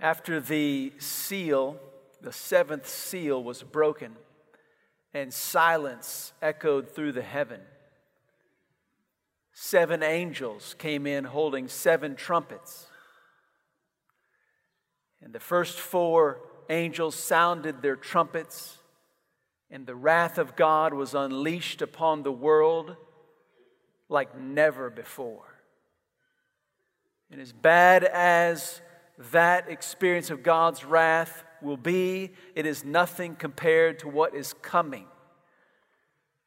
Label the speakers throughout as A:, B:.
A: After the seal, the seventh seal, was broken and silence echoed through the heaven, seven angels came in holding seven trumpets. And the first four angels sounded their trumpets, and the wrath of God was unleashed upon the world like never before. And as bad as that experience of God's wrath will be, it is nothing compared to what is coming.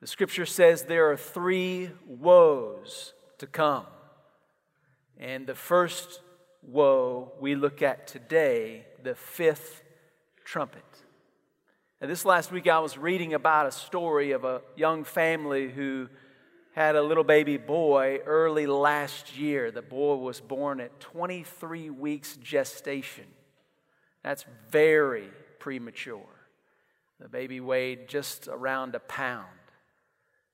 A: The scripture says there are three woes to come. And the first woe we look at today, the fifth trumpet. And this last week I was reading about a story of a young family who had a little baby boy early last year. The boy was born at 23 weeks gestation. That's very premature. The baby weighed just around a pound.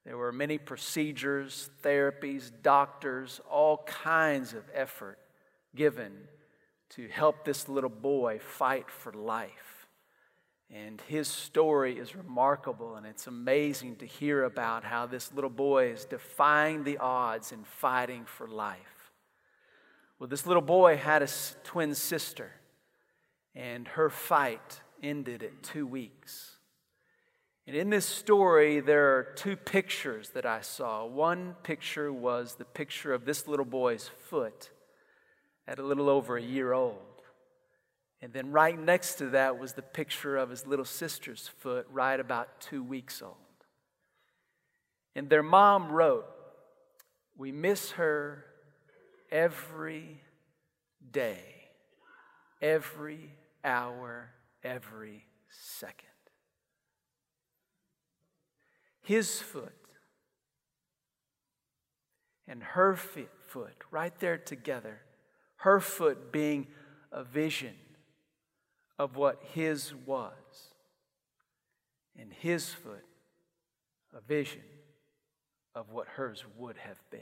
A: There were many procedures, therapies, doctors, all kinds of effort given to help this little boy fight for life. And his story is remarkable, and it's amazing to hear about how this little boy is defying the odds and fighting for life. Well, this little boy had a twin sister, and her fight ended at two weeks. And in this story, there are two pictures that I saw. One picture was the picture of this little boy's foot at a little over a year old. And then right next to that was the picture of his little sister's foot, right about two weeks old. And their mom wrote, We miss her every day, every hour, every second. His foot and her foot, right there together, her foot being a vision of what his was, and his foot a vision of what hers would have been.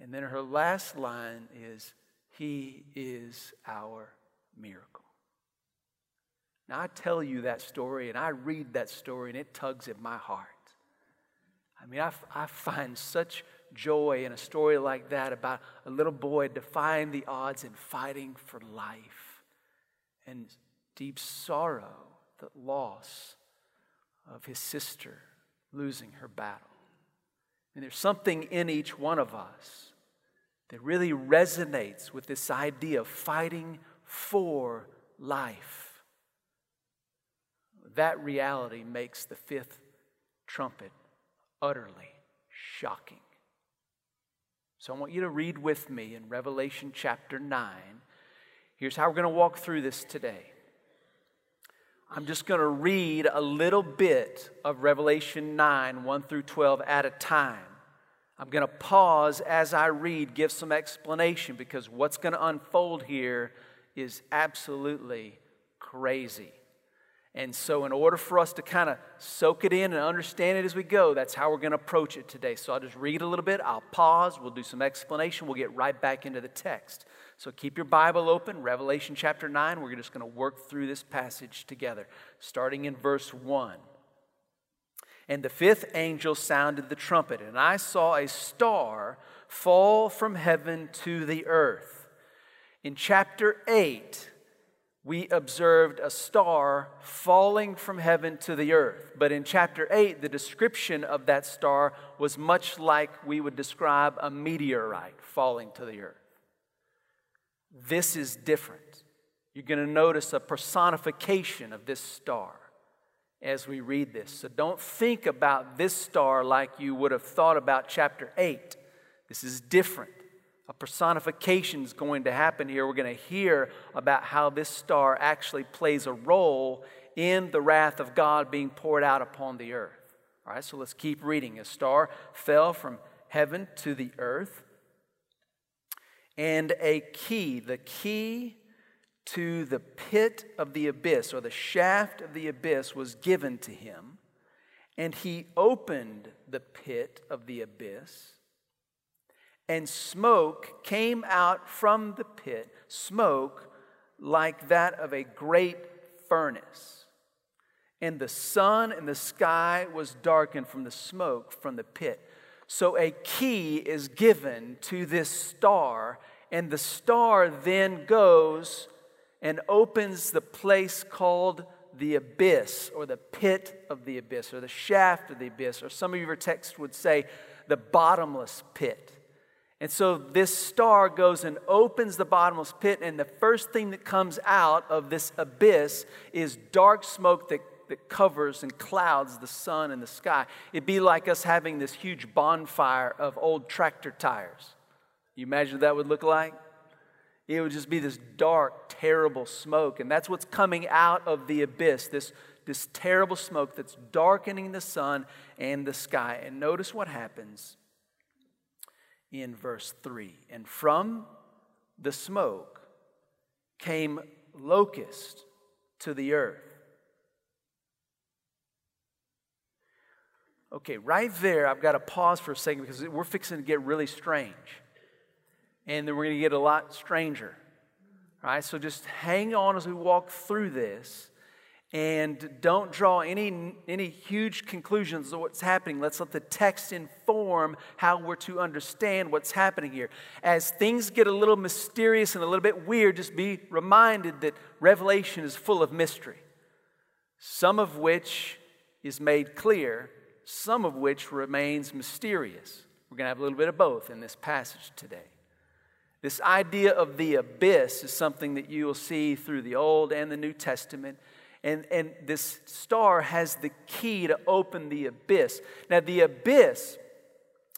A: And then her last line is, He is our miracle. Now, I tell you that story and I read that story and it tugs at my heart. I mean, I, I find such joy in a story like that about a little boy defying the odds and fighting for life, and deep sorrow, the loss of his sister losing her battle. And there's something in each one of us that really resonates with this idea of fighting for life. That reality makes the fifth trumpet utterly shocking. So I want you to read with me in Revelation chapter 9. Here's how we're going to walk through this today. I'm just going to read a little bit of Revelation 9, 1 through 12 at a time. I'm going to pause as I read, give some explanation because what's going to unfold here is absolutely crazy. And so, in order for us to kind of soak it in and understand it as we go, that's how we're going to approach it today. So, I'll just read a little bit, I'll pause, we'll do some explanation, we'll get right back into the text. So, keep your Bible open, Revelation chapter 9. We're just going to work through this passage together, starting in verse 1. And the fifth angel sounded the trumpet, and I saw a star fall from heaven to the earth. In chapter 8, we observed a star falling from heaven to the earth. But in chapter 8, the description of that star was much like we would describe a meteorite falling to the earth. This is different. You're going to notice a personification of this star as we read this. So don't think about this star like you would have thought about chapter 8. This is different a personification is going to happen here. We're going to hear about how this star actually plays a role in the wrath of God being poured out upon the earth. All right, so let's keep reading. A star fell from heaven to the earth, and a key, the key to the pit of the abyss, or the shaft of the abyss, was given to him, and he opened the pit of the abyss and smoke came out from the pit, smoke like that of a great furnace. And the sun and the sky was darkened from the smoke from the pit. So a key is given to this star, and the star then goes and opens the place called the abyss or the pit of the abyss or the shaft of the abyss, or some of your texts would say the bottomless pit. And so this star goes and opens the bottomless pit, and the first thing that comes out of this abyss is dark smoke that, that covers and clouds the sun and the sky. It'd be like us having this huge bonfire of old tractor tires. You imagine what that would look like? It would just be this dark, terrible smoke. And that's what's coming out of the abyss this, this terrible smoke that's darkening the sun and the sky. And notice what happens in verse 3. And from the smoke came locust to the earth. Okay, right there, I've got to pause for a second because we're fixing to get really strange and then we're going to get a lot stranger. All right, so just hang on as we walk through this and don't draw any, any huge conclusions of what's happening. Let's let the text inform how we're to understand what's happening here. As things get a little mysterious and a little bit weird, just be reminded that Revelation is full of mystery, some of which is made clear, some of which remains mysterious. We're going to have a little bit of both in this passage today. This idea of the abyss is something that you will see through the Old and the New Testament. And, and this star has the key to open the abyss. Now, the abyss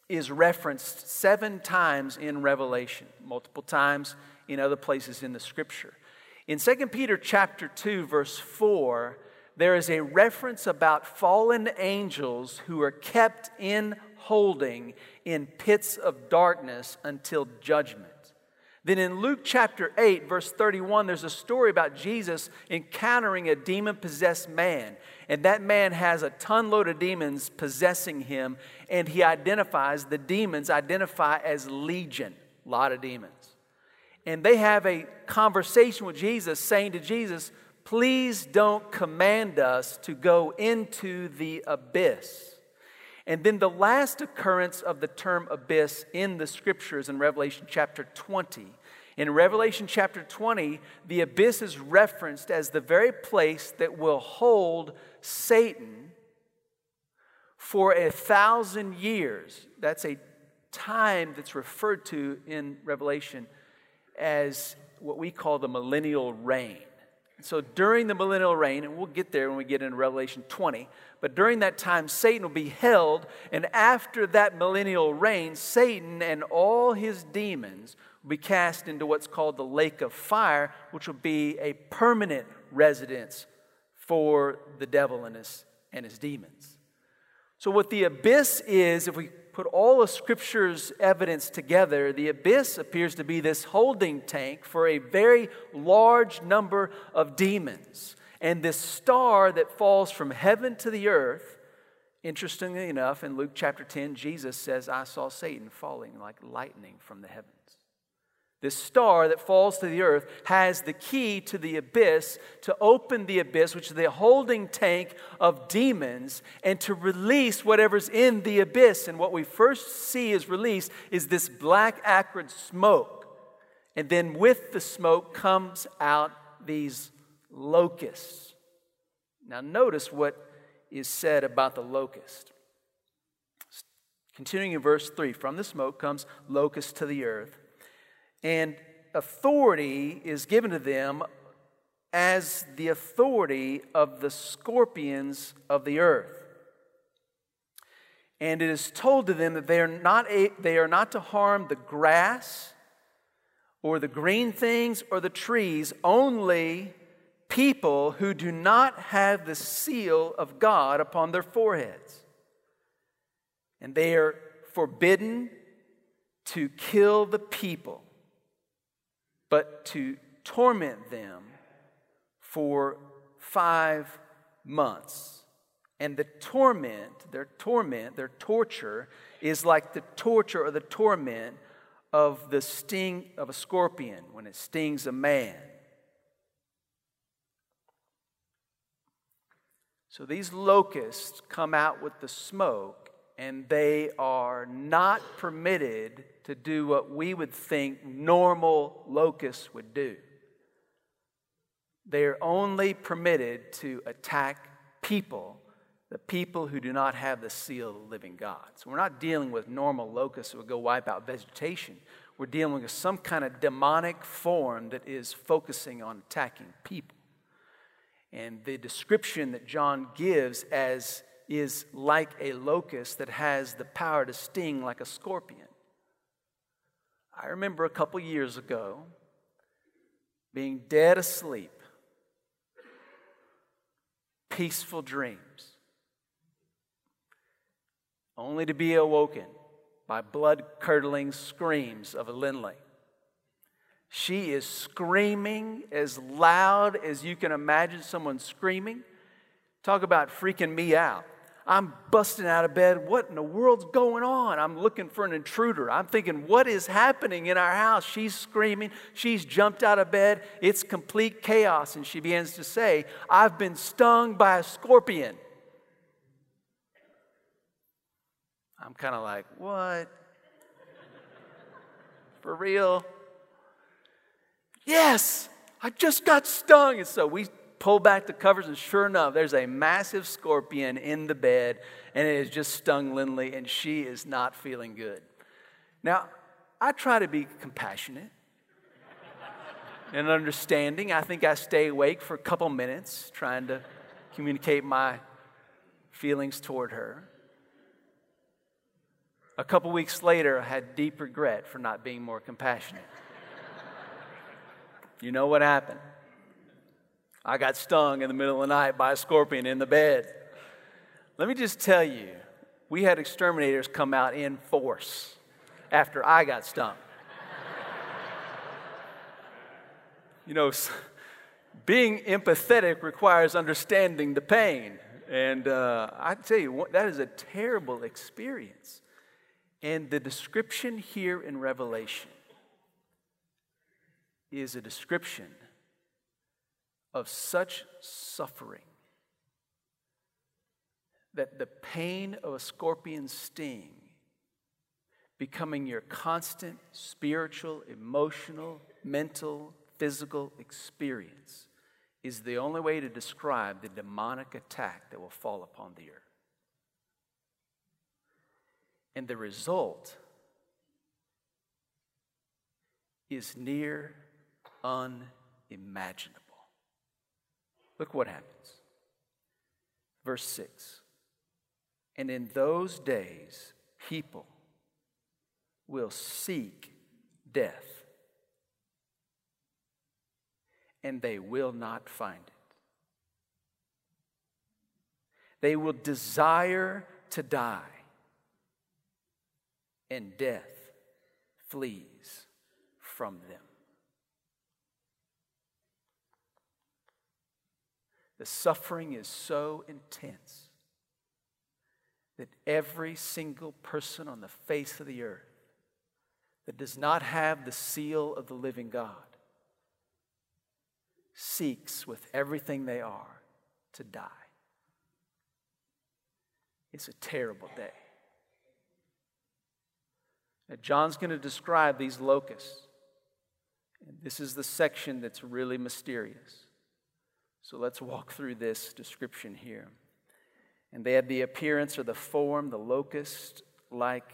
A: is referenced seven times in Revelation, multiple times in other places in the scripture. In 2 Peter chapter 2, verse 4, there is a reference about fallen angels who are kept in holding in pits of darkness until judgment. Then in Luke chapter 8, verse 31, there's a story about Jesus encountering a demon possessed man. And that man has a ton load of demons possessing him, and he identifies, the demons identify as legion, a lot of demons. And they have a conversation with Jesus, saying to Jesus, Please don't command us to go into the abyss. And then the last occurrence of the term abyss in the scriptures in Revelation chapter 20. In Revelation chapter 20, the abyss is referenced as the very place that will hold Satan for a thousand years. That's a time that's referred to in Revelation as what we call the millennial reign. So during the millennial reign, and we'll get there when we get into Revelation 20, but during that time, Satan will be held, and after that millennial reign, Satan and all his demons will be cast into what's called the lake of fire, which will be a permanent residence for the devil and his, and his demons. So, what the abyss is, if we put all of Scripture's evidence together, the abyss appears to be this holding tank for a very large number of demons. And this star that falls from heaven to the earth, interestingly enough, in Luke chapter 10, Jesus says, I saw Satan falling like lightning from the heavens. This star that falls to the earth has the key to the abyss to open the abyss, which is the holding tank of demons, and to release whatever's in the abyss. And what we first see is released is this black, acrid smoke. And then with the smoke comes out these locusts. Now, notice what is said about the locust. Continuing in verse 3 From the smoke comes locusts to the earth, and authority is given to them as the authority of the scorpions of the earth. And it is told to them that they are not, a, they are not to harm the grass or the green things or the trees, only people who do not have the seal of God upon their foreheads. And they are forbidden to kill the people, but to torment them for five months. And the torment, their torment, their torture, is like the torture or the torment of the sting of a scorpion when it stings a man. So these locusts come out with the smoke, and they are not permitted to do what we would think normal locusts would do. They are only permitted to attack people, the people who do not have the seal of the living God. So we're not dealing with normal locusts that would go wipe out vegetation. We're dealing with some kind of demonic form that is focusing on attacking people. And the description that John gives as is like a locust that has the power to sting like a scorpion. I remember a couple years ago being dead asleep, peaceful dreams, only to be awoken by blood curdling screams of a Lindley. She is screaming as loud as you can imagine someone screaming. Talk about freaking me out. I'm busting out of bed. What in the world's going on? I'm looking for an intruder. I'm thinking, what is happening in our house? She's screaming. She's jumped out of bed. It's complete chaos. And she begins to say, I've been stung by a scorpion. I'm kind of like, what? For real? Yes, I just got stung. And so we pull back the covers, and sure enough, there's a massive scorpion in the bed, and it has just stung Lindley, and she is not feeling good. Now, I try to be compassionate and understanding. I think I stay awake for a couple minutes trying to communicate my feelings toward her. A couple weeks later, I had deep regret for not being more compassionate. You know what happened? I got stung in the middle of the night by a scorpion in the bed. Let me just tell you, we had exterminators come out in force after I got stung. you know, being empathetic requires understanding the pain. And uh, I tell you, that is a terrible experience. And the description here in Revelation is a description of such suffering that the pain of a scorpion's sting becoming your constant spiritual, emotional, mental, physical experience is the only way to describe the demonic attack that will fall upon the earth. And the result is near unimaginable. Look what happens. Verse 6 And in those days, people will seek death, and they will not find it. They will desire to die, and death flees from them. The suffering is so intense that every single person on the face of the earth that does not have the seal of the living God seeks with everything they are to die. It's a terrible day. Now, John's going to describe these locusts. And this is the section that's really mysterious. So let's walk through this description here. And they had the appearance or the form, the locust, like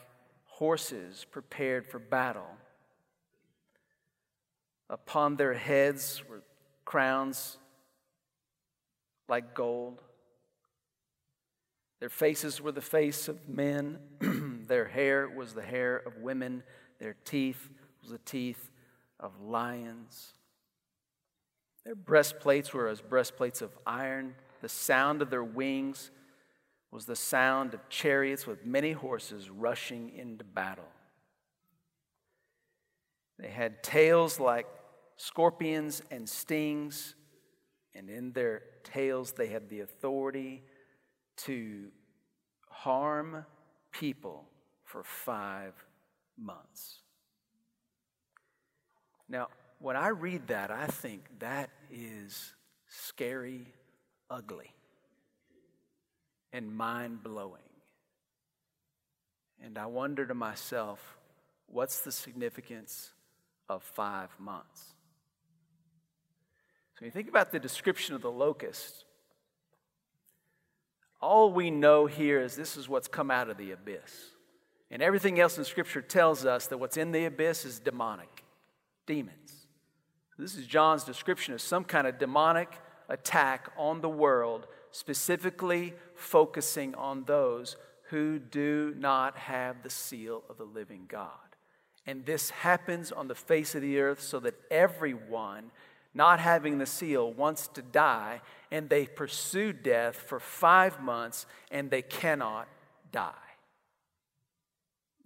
A: horses prepared for battle. Upon their heads were crowns like gold. Their faces were the face of men. their hair was the hair of women. Their teeth was the teeth of lions. Their breastplates were as breastplates of iron. The sound of their wings was the sound of chariots with many horses rushing into battle. They had tails like scorpions and stings, and in their tails they had the authority to harm people for five months. Now, when I read that, I think that is scary, ugly, and mind blowing. And I wonder to myself, what's the significance of five months? So when you think about the description of the locust, all we know here is this is what's come out of the abyss. And everything else in Scripture tells us that what's in the abyss is demonic, demons. This is John's description of some kind of demonic attack on the world, specifically focusing on those who do not have the seal of the living God. And this happens on the face of the earth so that everyone not having the seal wants to die, and they pursue death for five months and they cannot die.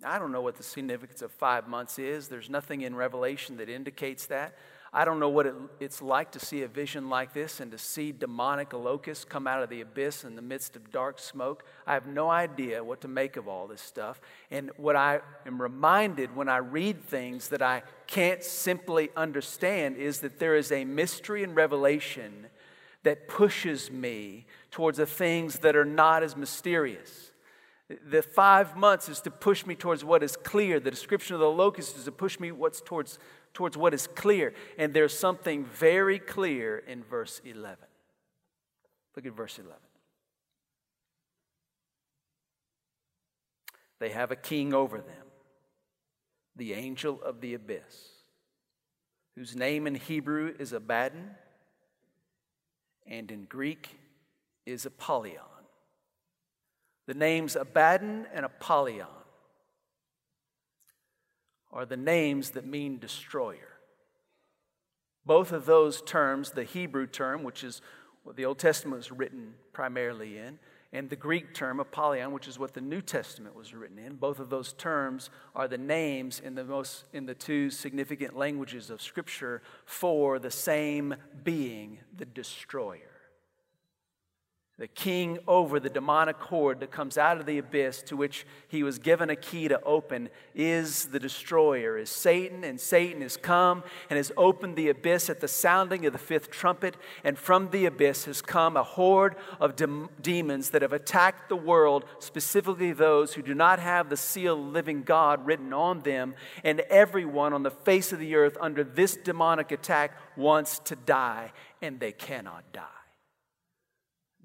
A: I don't know what the significance of five months is. There's nothing in Revelation that indicates that. I don't know what it, it's like to see a vision like this and to see demonic locusts come out of the abyss in the midst of dark smoke. I have no idea what to make of all this stuff. And what I am reminded when I read things that I can't simply understand is that there is a mystery and Revelation that pushes me towards the things that are not as mysterious. The five months is to push me towards what is clear. The description of the locust is to push me what's towards towards what is clear. And there's something very clear in verse 11. Look at verse 11. They have a king over them, the angel of the abyss, whose name in Hebrew is Abaddon and in Greek is Apollyon. The names Abaddon and Apollyon are the names that mean destroyer. Both of those terms, the Hebrew term, which is what the Old Testament was written primarily in, and the Greek term, Apollyon, which is what the New Testament was written in, both of those terms are the names in the, most, in the two significant languages of Scripture for the same being, the destroyer the king over the demonic horde that comes out of the abyss to which he was given a key to open is the destroyer is satan and satan has come and has opened the abyss at the sounding of the fifth trumpet and from the abyss has come a horde of de- demons that have attacked the world specifically those who do not have the seal of living god written on them and everyone on the face of the earth under this demonic attack wants to die and they cannot die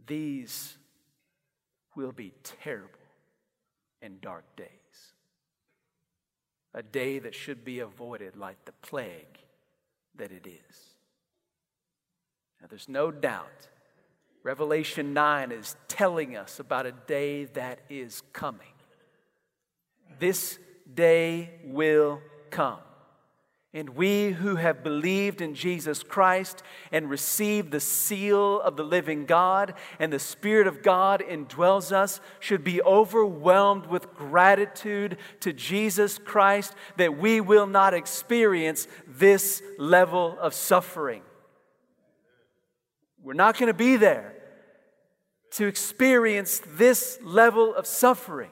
A: these will be terrible and dark days. A day that should be avoided like the plague that it is. Now, there's no doubt Revelation 9 is telling us about a day that is coming. This day will come. And we who have believed in Jesus Christ and received the seal of the living God and the Spirit of God indwells us should be overwhelmed with gratitude to Jesus Christ that we will not experience this level of suffering. We're not going to be there to experience this level of suffering.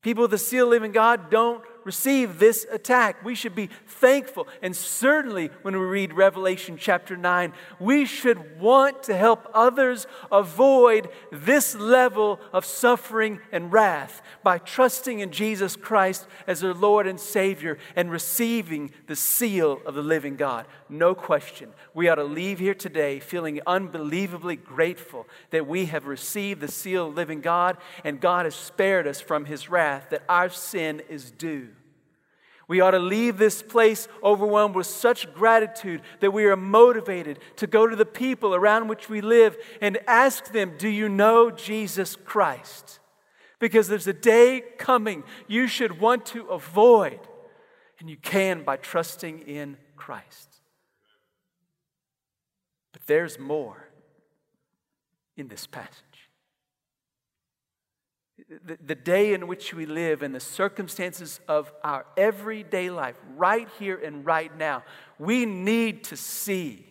A: People of the seal of living God don't receive this attack. We should be thankful. And certainly, when we read Revelation chapter 9, we should want to help others avoid this level of suffering and wrath by trusting in Jesus Christ as their Lord and Savior and receiving the seal of the living God. No question. We ought to leave here today feeling unbelievably grateful that we have received the seal of the living God and God has spared us from his wrath, that our sin is due. We ought to leave this place overwhelmed with such gratitude that we are motivated to go to the people around which we live and ask them, Do you know Jesus Christ? Because there's a day coming you should want to avoid, and you can by trusting in Christ. But there's more in this passage the, the day in which we live and the circumstances of our everyday life, right here and right now, we need to see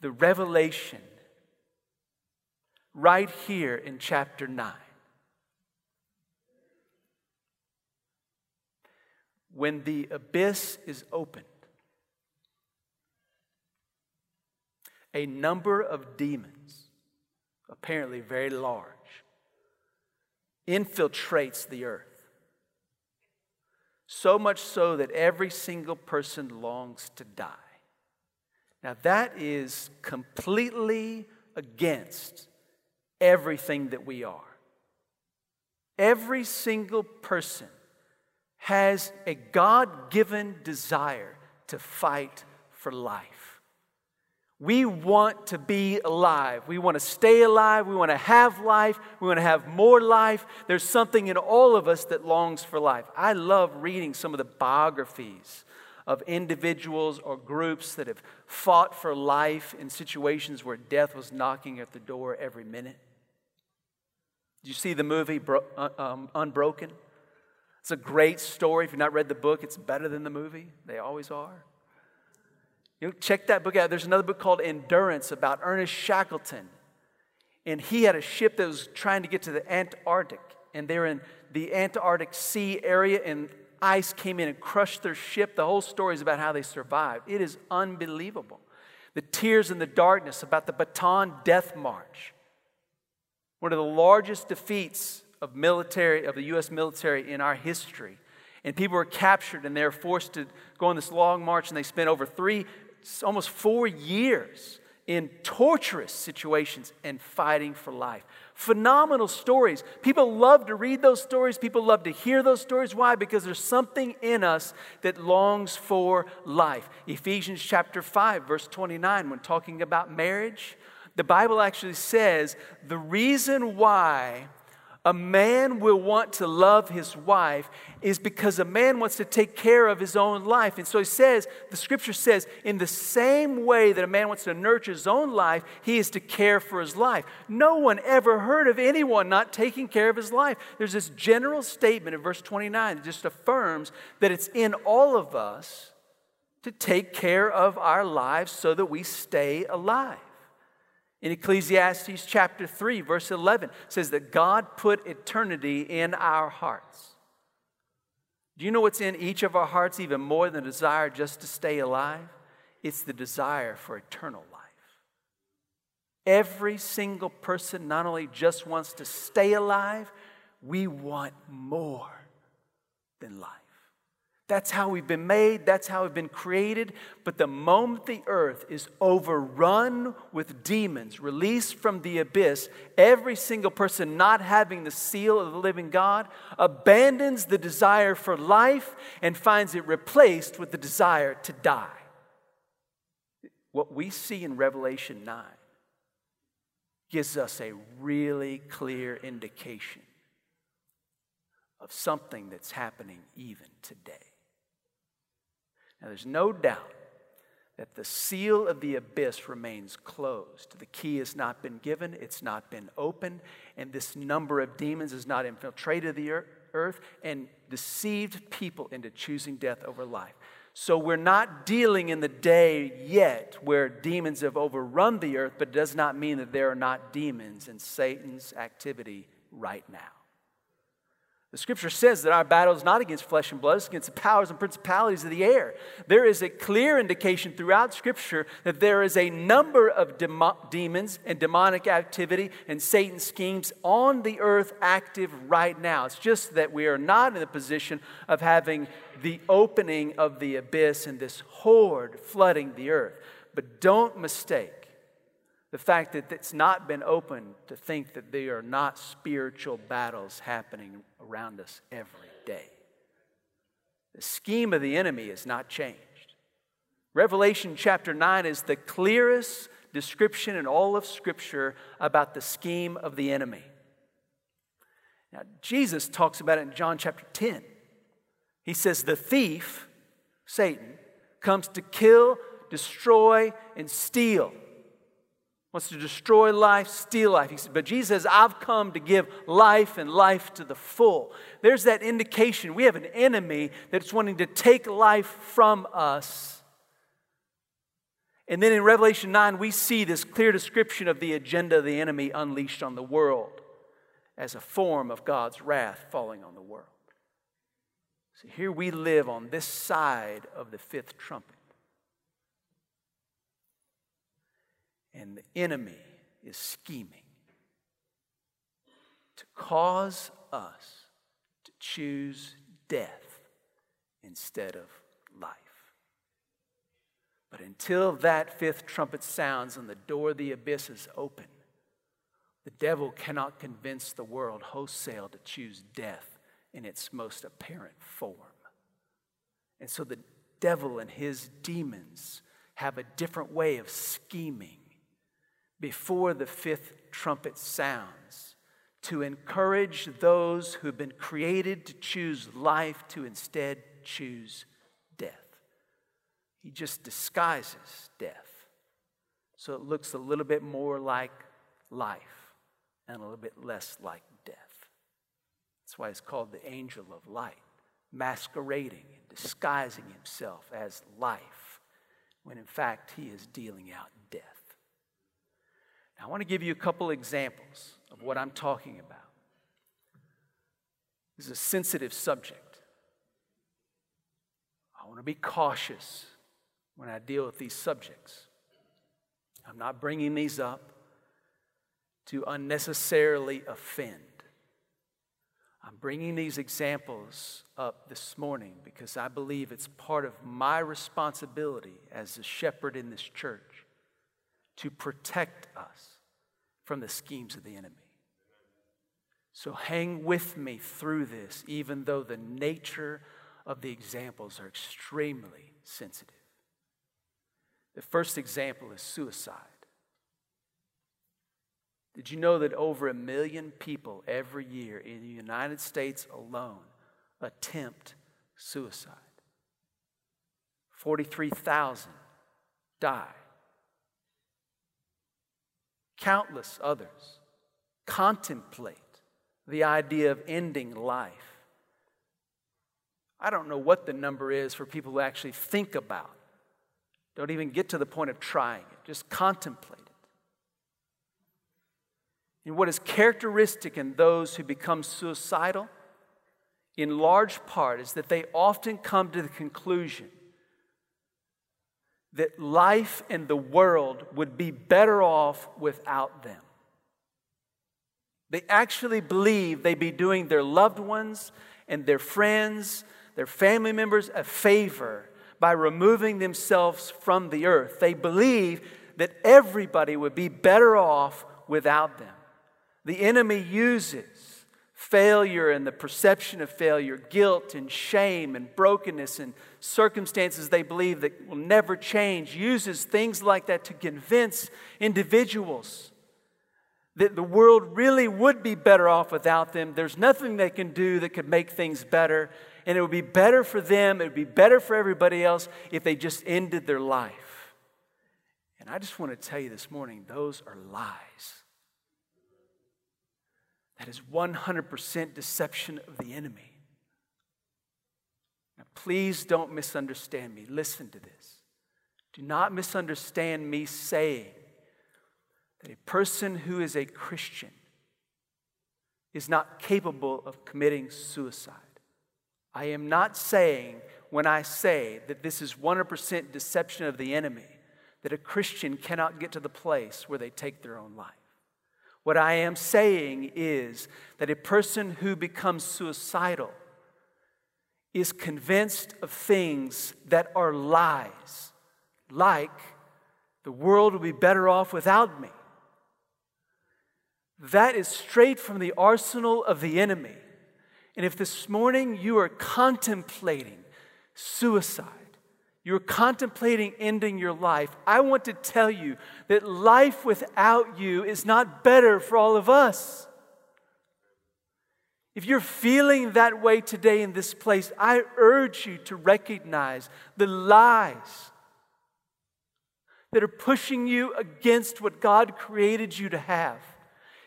A: the revelation right here in chapter 9. When the abyss is opened, a number of demons, apparently very large, infiltrates the earth. So much so that every single person longs to die. Now, that is completely against everything that we are. Every single person has a God given desire to fight for life. We want to be alive. We want to stay alive. We want to have life. We want to have more life. There's something in all of us that longs for life. I love reading some of the biographies of individuals or groups that have fought for life in situations where death was knocking at the door every minute. Did you see the movie Bro- uh, um, Unbroken? It's a great story. If you've not read the book, it's better than the movie. They always are. You know, check that book out. There's another book called Endurance about Ernest Shackleton. And he had a ship that was trying to get to the Antarctic. And they're in the Antarctic Sea area, and ice came in and crushed their ship. The whole story is about how they survived. It is unbelievable. The tears in the darkness about the Bataan Death March. One of the largest defeats of military of the US military in our history. And people were captured and they're forced to go on this long march and they spent over 3 almost 4 years in torturous situations and fighting for life. Phenomenal stories. People love to read those stories. People love to hear those stories. Why? Because there's something in us that longs for life. Ephesians chapter 5, verse 29, when talking about marriage, the Bible actually says the reason why a man will want to love his wife is because a man wants to take care of his own life. And so he says, the scripture says, in the same way that a man wants to nurture his own life, he is to care for his life. No one ever heard of anyone not taking care of his life. There's this general statement in verse 29 that just affirms that it's in all of us to take care of our lives so that we stay alive in Ecclesiastes chapter 3, verse 11, says that God put eternity in our hearts. Do you know what's in each of our hearts even more than desire just to stay alive? It's the desire for eternal life. Every single person not only just wants to stay alive, we want more than life. That's how we've been made, that's how we've been created. But the moment the earth is overrun with demons, released from the abyss, every single person not having the seal of the living God abandons the desire for life and finds it replaced with the desire to die. What we see in Revelation 9 gives us a really clear indication of something that's happening even today. Now, there's no doubt that the seal of the abyss remains closed. The key has not been given, it's not been opened, and this number of demons has not infiltrated the earth and deceived people into choosing death over life. So we're not dealing in the day yet where demons have overrun the earth, but it does not mean that there are not demons in Satan's activity right now. The scripture says that our battle is not against flesh and blood, it's against the powers and principalities of the air. There is a clear indication throughout scripture that there is a number of demo- demons and demonic activity and Satan's schemes on the earth active right now. It's just that we are not in the position of having the opening of the abyss and this horde flooding the earth. But don't mistake the fact that it's not been opened to think that there are not spiritual battles happening around us every day. The scheme of the enemy has not changed. Revelation chapter 9 is the clearest description in all of Scripture about the scheme of the enemy. Now, Jesus talks about it in John chapter 10. He says, The thief, Satan, comes to kill, destroy, and steal wants to destroy life, steal life. But Jesus says, I've come to give life and life to the full. There's that indication. We have an enemy that's wanting to take life from us. And then in Revelation 9, we see this clear description of the agenda of the enemy unleashed on the world as a form of God's wrath falling on the world. So here we live on this side of the fifth trumpet. And the enemy is scheming to cause us to choose death instead of life. But until that fifth trumpet sounds and the door of the abyss is open, the devil cannot convince the world wholesale to choose death in its most apparent form. And so the devil and his demons have a different way of scheming before the fifth trumpet sounds to encourage those who have been created to choose life to instead choose death. He just disguises death so it looks a little bit more like life and a little bit less like death. That's why he's called the angel of light, masquerading and disguising himself as life when in fact he is dealing out I want to give you a couple examples of what I'm talking about. This is a sensitive subject. I want to be cautious when I deal with these subjects. I'm not bringing these up to unnecessarily offend. I'm bringing these examples up this morning because I believe it's part of my responsibility as a shepherd in this church to protect us from the schemes of the enemy. So hang with me through this, even though the nature of the examples are extremely sensitive. The first example is suicide. Did you know that over a million people every year in the United States alone attempt suicide? 43,000 die. Countless others contemplate the idea of ending life. I don't know what the number is for people who actually think about don't even get to the point of trying it, just contemplate it. And what is characteristic in those who become suicidal, in large part, is that they often come to the conclusion that life and the world would be better off without them. They actually believe they'd be doing their loved ones and their friends, their family members a favor by removing themselves from the earth. They believe that everybody would be better off without them. The enemy uses failure and the perception of failure, guilt and shame and brokenness and circumstances they believe that will never change, uses things like that to convince individuals that the world really would be better off without them. There's nothing they can do that could make things better and it would be better for them, it would be better for everybody else if they just ended their life. And I just want to tell you this morning those are lies. That is 100% deception of the enemy. Now, please don't misunderstand me. Listen to this. Do not misunderstand me saying that a person who is a Christian is not capable of committing suicide. I am not saying when I say that this is 100% deception of the enemy, that a Christian cannot get to the place where they take their own life. What I am saying is that a person who becomes suicidal is convinced of things that are lies, like the world will be better off without me. That is straight from the arsenal of the enemy. And if this morning you are contemplating suicide, you're contemplating ending your life, I want to tell you that life without you is not better for all of us. If you're feeling that way today in this place, I urge you to recognize the lies that are pushing you against what God created you to have.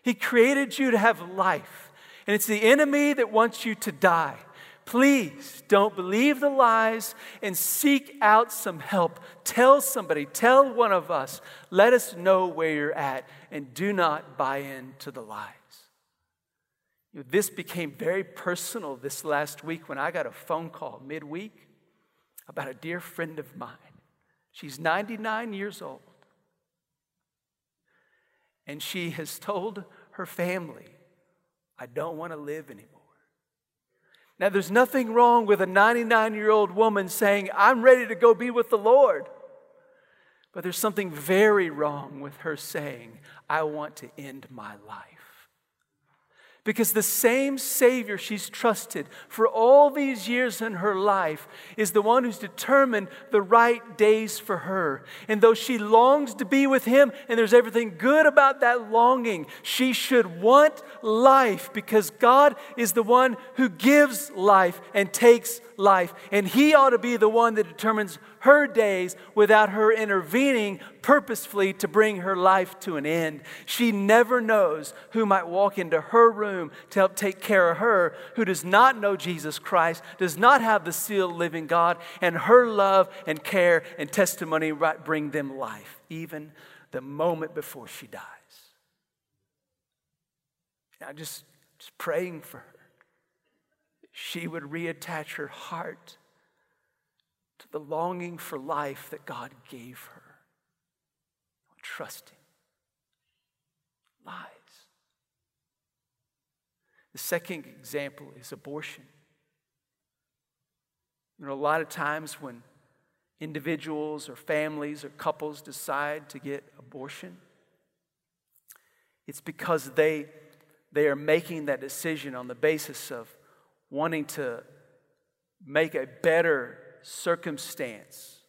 A: He created you to have life and it's the enemy that wants you to die. Please don't believe the lies and seek out some help. Tell somebody, tell one of us, let us know where you're at, and do not buy into the lies. You know, this became very personal this last week when I got a phone call midweek about a dear friend of mine. She's 99 years old. And she has told her family, I don't want to live anymore. Now, there's nothing wrong with a 99 year old woman saying, I'm ready to go be with the Lord. But there's something very wrong with her saying, I want to end my life. Because the same Savior she's trusted for all these years in her life is the one who's determined the right days for her. And though she longs to be with Him, and there's everything good about that longing, she should want life because God is the one who gives life and takes life. And He ought to be the one that determines her days without her intervening purposefully to bring her life to an end. She never knows who might walk into her room to help take care of her who does not know Jesus Christ, does not have the seal of living God, and her love and care and testimony bring them life, even the moment before she dies. I'm just, just praying for her she would reattach her heart to the longing for life that God gave her. Trusting. Lies. The second example is abortion. You know, a lot of times when individuals or families or couples decide to get abortion, it's because they, they are making that decision on the basis of wanting to make a better circumstance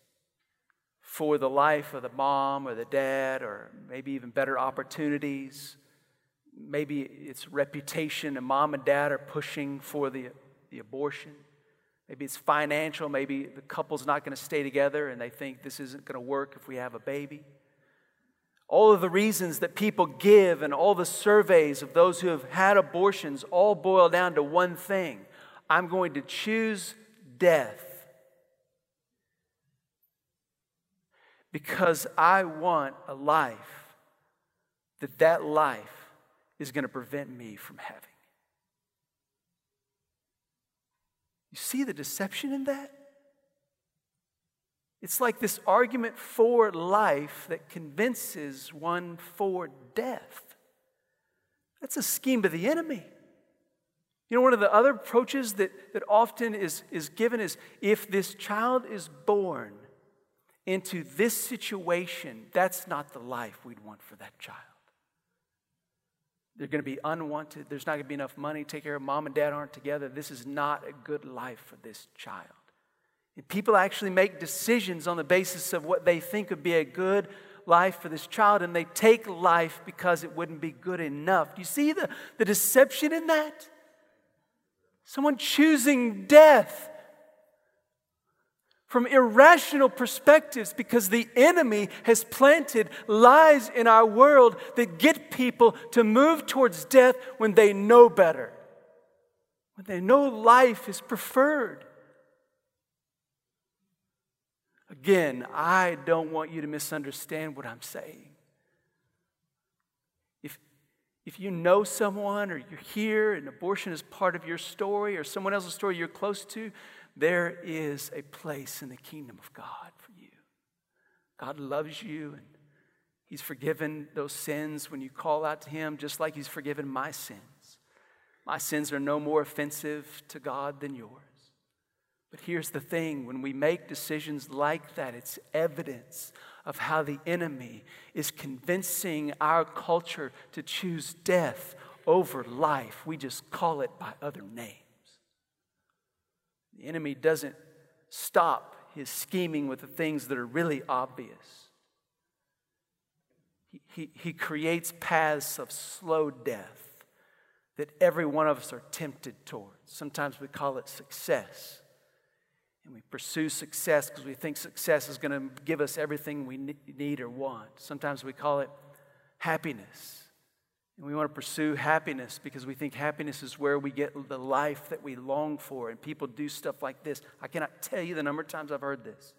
A: for the life of the mom or the dad, or maybe even better opportunities. Maybe it's reputation, and mom and dad are pushing for the, the abortion. Maybe it's financial. Maybe the couple's not going to stay together and they think this isn't going to work if we have a baby. All of the reasons that people give and all the surveys of those who have had abortions all boil down to one thing I'm going to choose death because I want a life that that life is going to prevent me from having. You see the deception in that? It's like this argument for life that convinces one for death. That's a scheme of the enemy. You know, one of the other approaches that, that often is, is given is if this child is born into this situation, that's not the life we'd want for that child. They're going to be unwanted. There's not going to be enough money take care of mom and dad aren't together. This is not a good life for this child. People actually make decisions on the basis of what they think would be a good life for this child, and they take life because it wouldn't be good enough. Do you see the, the deception in that? Someone choosing death from irrational perspectives because the enemy has planted lies in our world that get people to move towards death when they know better, when they know life is preferred. Again, I don't want you to misunderstand what I'm saying. If if you know someone or you're here and abortion is part of your story or someone else's story you're close to, there is a place in the kingdom of God for you. God loves you and He's forgiven those sins when you call out to Him, just like He's forgiven my sins. My sins are no more offensive to God than yours. But here's the thing when we make decisions like that, it's evidence of how the enemy is convincing our culture to choose death over life. We just call it by other names. The enemy doesn't stop his scheming with the things that are really obvious. He, he, creates paths of slow death that every one of us are tempted towards. Sometimes we call it success. And we pursue success because we think success is going to give us everything we need or want. Sometimes we call it happiness. And we want to pursue happiness because we think happiness is where we get the life that we long for. And people do stuff like this. I cannot tell you the number of times I've heard this.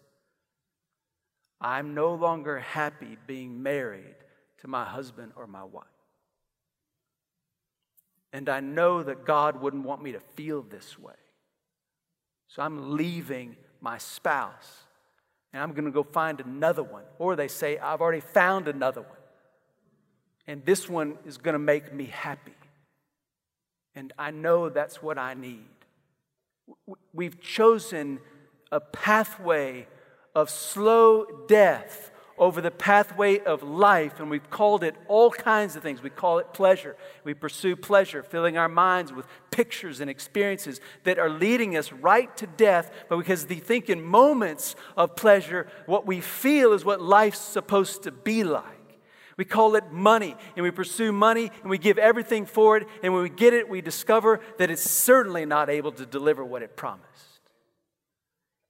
A: I'm no longer happy being married to my husband or my wife. And I know that God wouldn't want me to feel this way. So I'm leaving my spouse and I'm going to go find another one. Or they say, I've already found another one. and this one is going to make me happy. And I know that's what I need. We've chosen a pathway of slow death over the pathway of life, and we've called it all kinds of things. We call it pleasure. We pursue pleasure, filling our minds with pictures and experiences that are leading us right to death, but because we think in moments of pleasure, what we feel is what life's supposed to be like. We call it money, and we pursue money, and we give everything for it, and when we get it, we discover that it's certainly not able to deliver what it promised.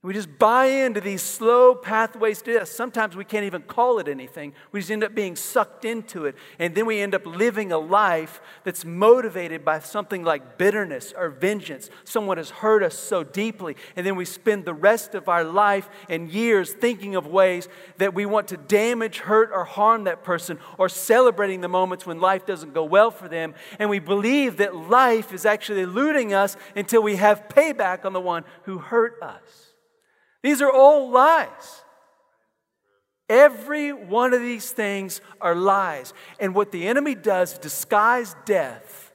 A: We just buy into these slow pathways to death. Sometimes we can't even call it anything. We just end up being sucked into it. And then we end up living a life that's motivated by something like bitterness or vengeance. Someone has hurt us so deeply. And then we spend the rest of our life and years thinking of ways that we want to damage, hurt, or harm that person, or celebrating the moments when life doesn't go well for them. And we believe that life is actually eluding us until we have payback on the one who hurt us. These are all lies. Every one of these things are lies. And what the enemy does, disguise death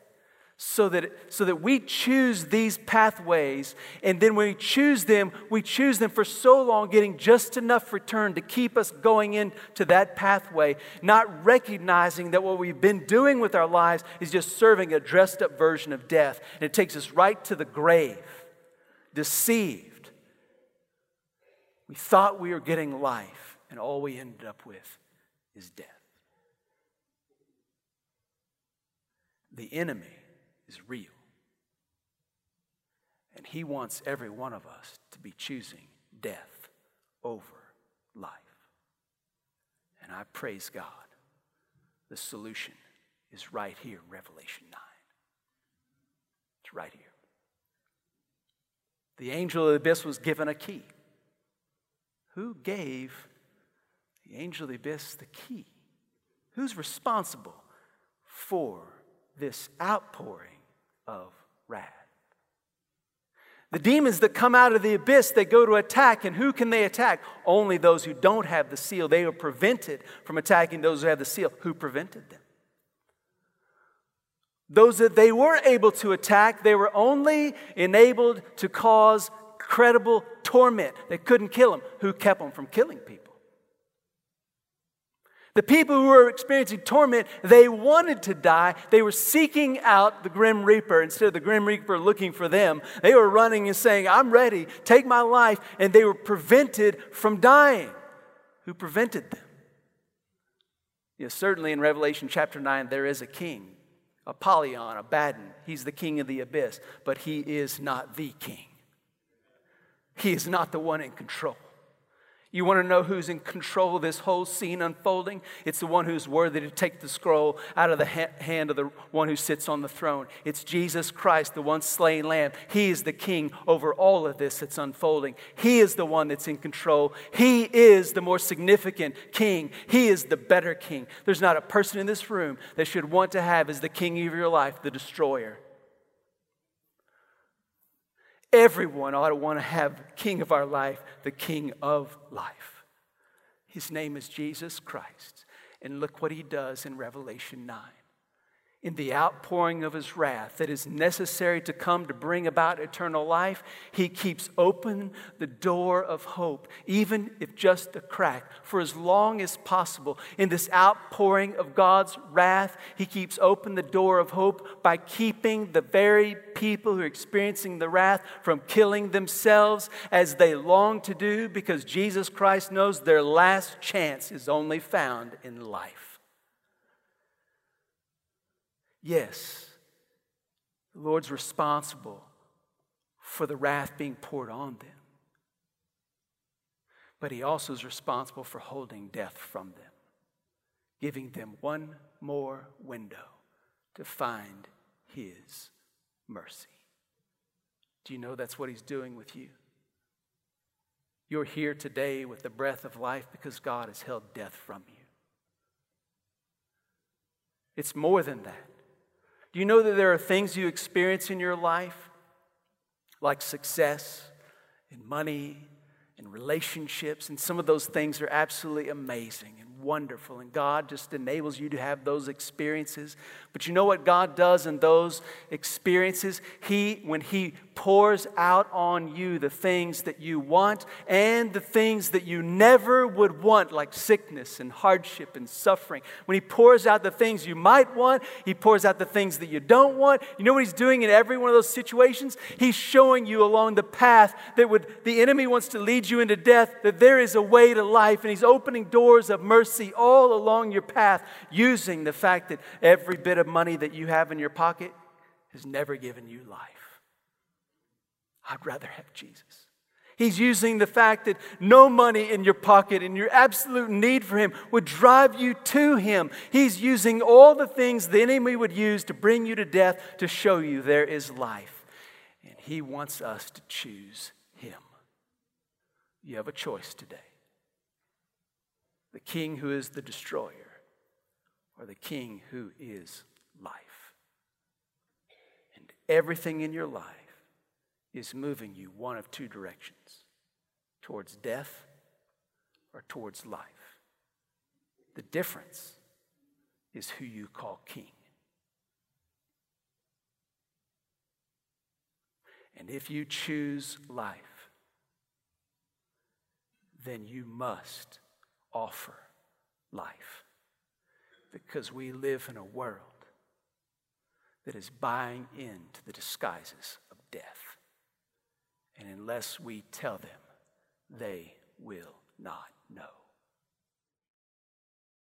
A: so that, so that we choose these pathways. And then when we choose them, we choose them for so long, getting just enough return to keep us going into that pathway, not recognizing that what we've been doing with our lives is just serving a dressed up version of death. And it takes us right to the grave, deceived we thought we were getting life, and all we ended up with is death. The enemy is real. And he wants every one of us to be choosing death over life. And I praise God. The solution is right here, Revelation 9. It's right here. The angel of the abyss was given a key. Who gave the angel of the abyss the key? Who's responsible for this outpouring of wrath? The demons that come out of the abyss, they go to attack, and who can they attack? Only those who don't have the seal. They are prevented from attacking those who have the seal. Who prevented them? Those that they were able to attack, they were only enabled to cause incredible torment. that couldn't kill him. Who kept them from killing people? The people who were experiencing torment, they wanted to die. They were seeking out the Grim Reaper instead of the Grim Reaper looking for them. They were running and saying, I'm ready, take my life. And they were prevented from dying. Who prevented them? Yes, certainly in Revelation chapter 9, there is a king, Apollyon, Abaddon. He's the king of the abyss, but he is not the king. He is not the one in control. You want to know who's in control of this whole scene unfolding? It's the one who's worthy to take the scroll out of the ha- hand of the one who sits on the throne. It's Jesus Christ, the one slain lamb. He is the king over all of this that's unfolding. He is the one that's in control. He is the more significant king. He is the better king. There's not a person in this room that should want to have as the king of your life the destroyer. Everyone ought to want to have King of our life, the King of life. His name is Jesus Christ. And look what he does in Revelation 9 in the outpouring of his wrath that is necessary to come to bring about eternal life, he keeps open the door of hope, even if just a crack, for as long as possible. In this outpouring of God's wrath, he keeps open the door of hope by keeping the very people who are experiencing the wrath from killing themselves as they long to do, because Jesus Christ knows their last chance is only found in life. Yes, the Lord's responsible for the wrath being poured on them. But He also is responsible for holding death from them, giving them one more window to find His mercy. Do you know that's what He's doing with you? You're here today with the breath of life because God has held death from you. It's more than that. Do you know that there are things you experience in your life, like success and money and relationships, and some of those things are absolutely amazing and wonderful. And God just enables you to have those experiences. But you know what God does in those experiences? He, when He pours out on you the things that you want and the things that you never would want, like sickness and hardship and suffering. When He pours out the things you might want, He pours out the things that you don't want. You know what He's doing in every one of those situations? He's showing you along the path that would the enemy wants to lead you into death, that there is a way to life, and He's opening doors of mercy all along your path using the fact that every bit of money that you have in your pocket has never given you life. I'd rather have Jesus. He's using the fact that no money in your pocket and your absolute need for Him would drive you to Him. He's using all the things the enemy would use to bring you to death to show you there is life. And He wants us to choose Him. You have a choice today the King who is the destroyer, or the King who is life. And everything in your life is moving you one of two directions towards death or towards life. The difference is who you call king. And if you choose life, then you must offer life. Because we live in a world that is buying into the disguises of death. And unless we tell them, they will not know.